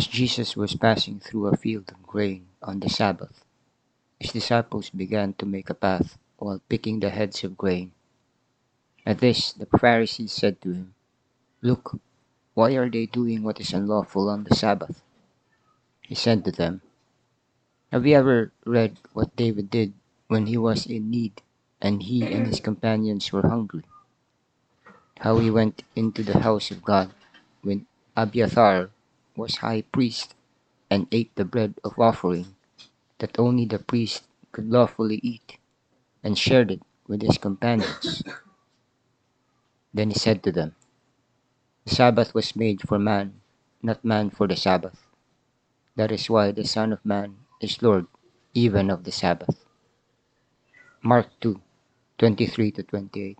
As Jesus was passing through a field of grain on the Sabbath, his disciples began to make a path while picking the heads of grain. At this, the Pharisees said to him, Look, why are they doing what is unlawful on the Sabbath? He said to them, Have you ever read what David did when he was in need and he and his companions were hungry? How he went into the house of God when Abiathar was high priest and ate the bread of offering that only the priest could lawfully eat, and shared it with his companions. Then he said to them, The Sabbath was made for man, not man for the Sabbath. That is why the Son of Man is Lord even of the Sabbath. Mark 2 23 to 28.